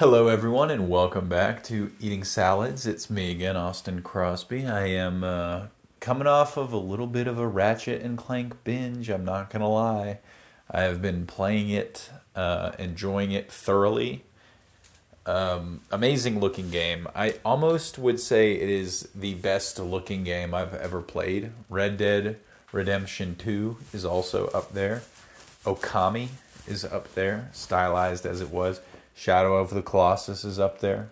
Hello, everyone, and welcome back to Eating Salads. It's me again, Austin Crosby. I am uh, coming off of a little bit of a Ratchet and Clank binge. I'm not gonna lie. I have been playing it, uh, enjoying it thoroughly. Um, amazing looking game. I almost would say it is the best looking game I've ever played. Red Dead Redemption 2 is also up there. Okami is up there, stylized as it was. Shadow of the Colossus is up there.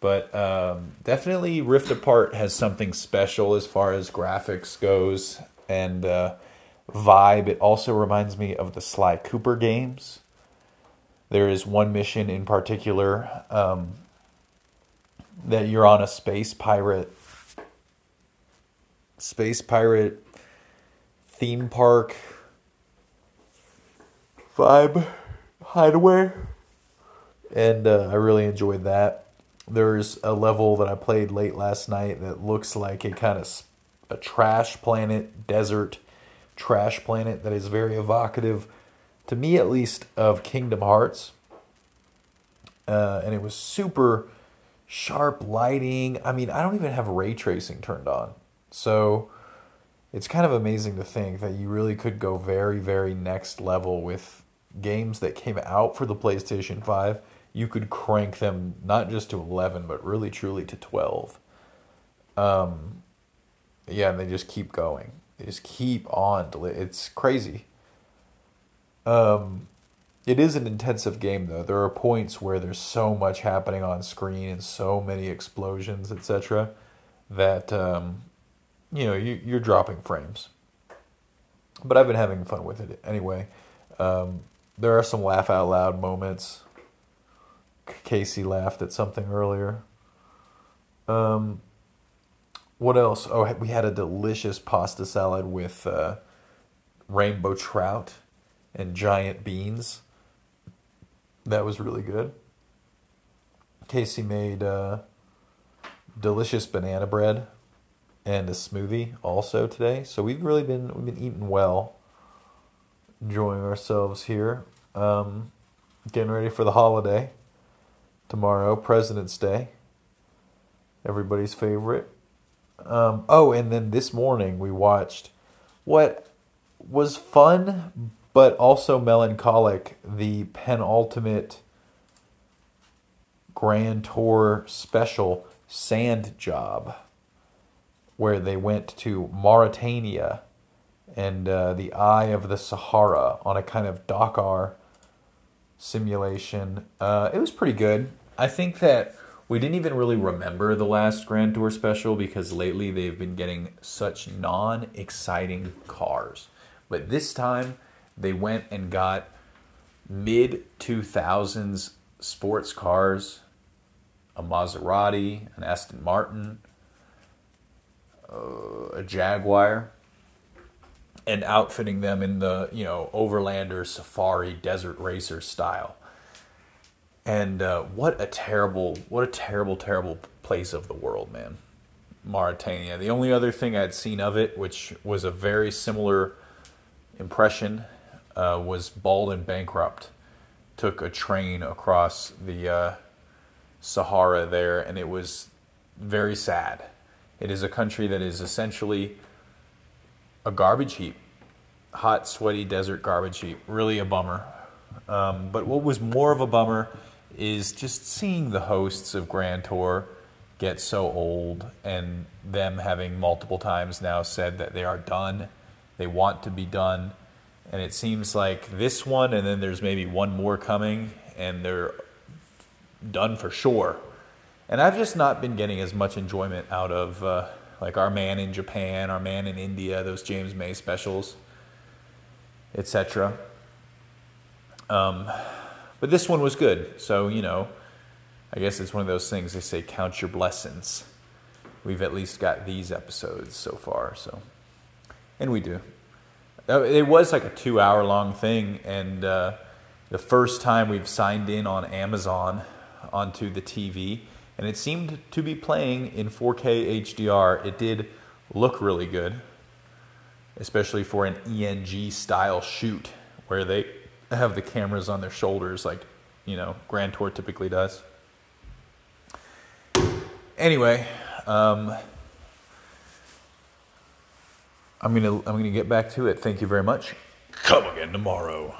But um, definitely Rift Apart has something special as far as graphics goes and uh, vibe. It also reminds me of the Sly Cooper games. There is one mission in particular um, that you're on a space pirate, space pirate theme park vibe hideaway and uh, I really enjoyed that. There's a level that I played late last night that looks like a kind of a trash planet, desert trash planet that is very evocative, to me at least, of Kingdom Hearts. Uh, and it was super sharp lighting. I mean, I don't even have ray tracing turned on. So it's kind of amazing to think that you really could go very, very next level with games that came out for the PlayStation 5 you could crank them not just to 11 but really truly to 12 um yeah and they just keep going. They just keep on it's crazy. Um it is an intensive game though. There are points where there's so much happening on screen and so many explosions etc that um you know you, you're dropping frames. But i've been having fun with it anyway. Um, there are some laugh out loud moments Casey laughed at something earlier. Um, what else? Oh, we had a delicious pasta salad with uh, rainbow trout and giant beans. That was really good. Casey made uh, delicious banana bread and a smoothie also today. So we've really been we've been eating well, enjoying ourselves here. Um, getting ready for the holiday tomorrow, President's Day. Everybody's favorite. Um, oh, and then this morning we watched what was fun but also melancholic the penultimate Grand Tour special Sand Job, where they went to Mauritania and uh, the Eye of the Sahara on a kind of Dakar simulation. Uh, it was pretty good. I think that we didn't even really remember the last Grand Tour special because lately they've been getting such non exciting cars. But this time they went and got mid 2000s sports cars a Maserati, an Aston Martin, uh, a Jaguar, and outfitting them in the, you know, Overlander Safari Desert Racer style. And uh, what a terrible, what a terrible, terrible place of the world, man. Mauritania. The only other thing I'd seen of it, which was a very similar impression, uh, was Bald and Bankrupt. Took a train across the uh, Sahara there, and it was very sad. It is a country that is essentially a garbage heap, hot, sweaty desert garbage heap. Really a bummer. Um, but what was more of a bummer is just seeing the hosts of Grand Tour get so old and them having multiple times now said that they are done, they want to be done. And it seems like this one, and then there's maybe one more coming, and they're done for sure. And I've just not been getting as much enjoyment out of uh, like our man in Japan, our man in India, those James May specials, etc. Um, but this one was good. So, you know, I guess it's one of those things they say count your blessings. We've at least got these episodes so far. So, and we do. Uh, it was like a two hour long thing. And uh, the first time we've signed in on Amazon onto the TV, and it seemed to be playing in 4K HDR. It did look really good, especially for an ENG style shoot where they have the cameras on their shoulders, like you know Grand Tour typically does. Anyway, um, I'm gonna I'm gonna get back to it. Thank you very much. Come again tomorrow.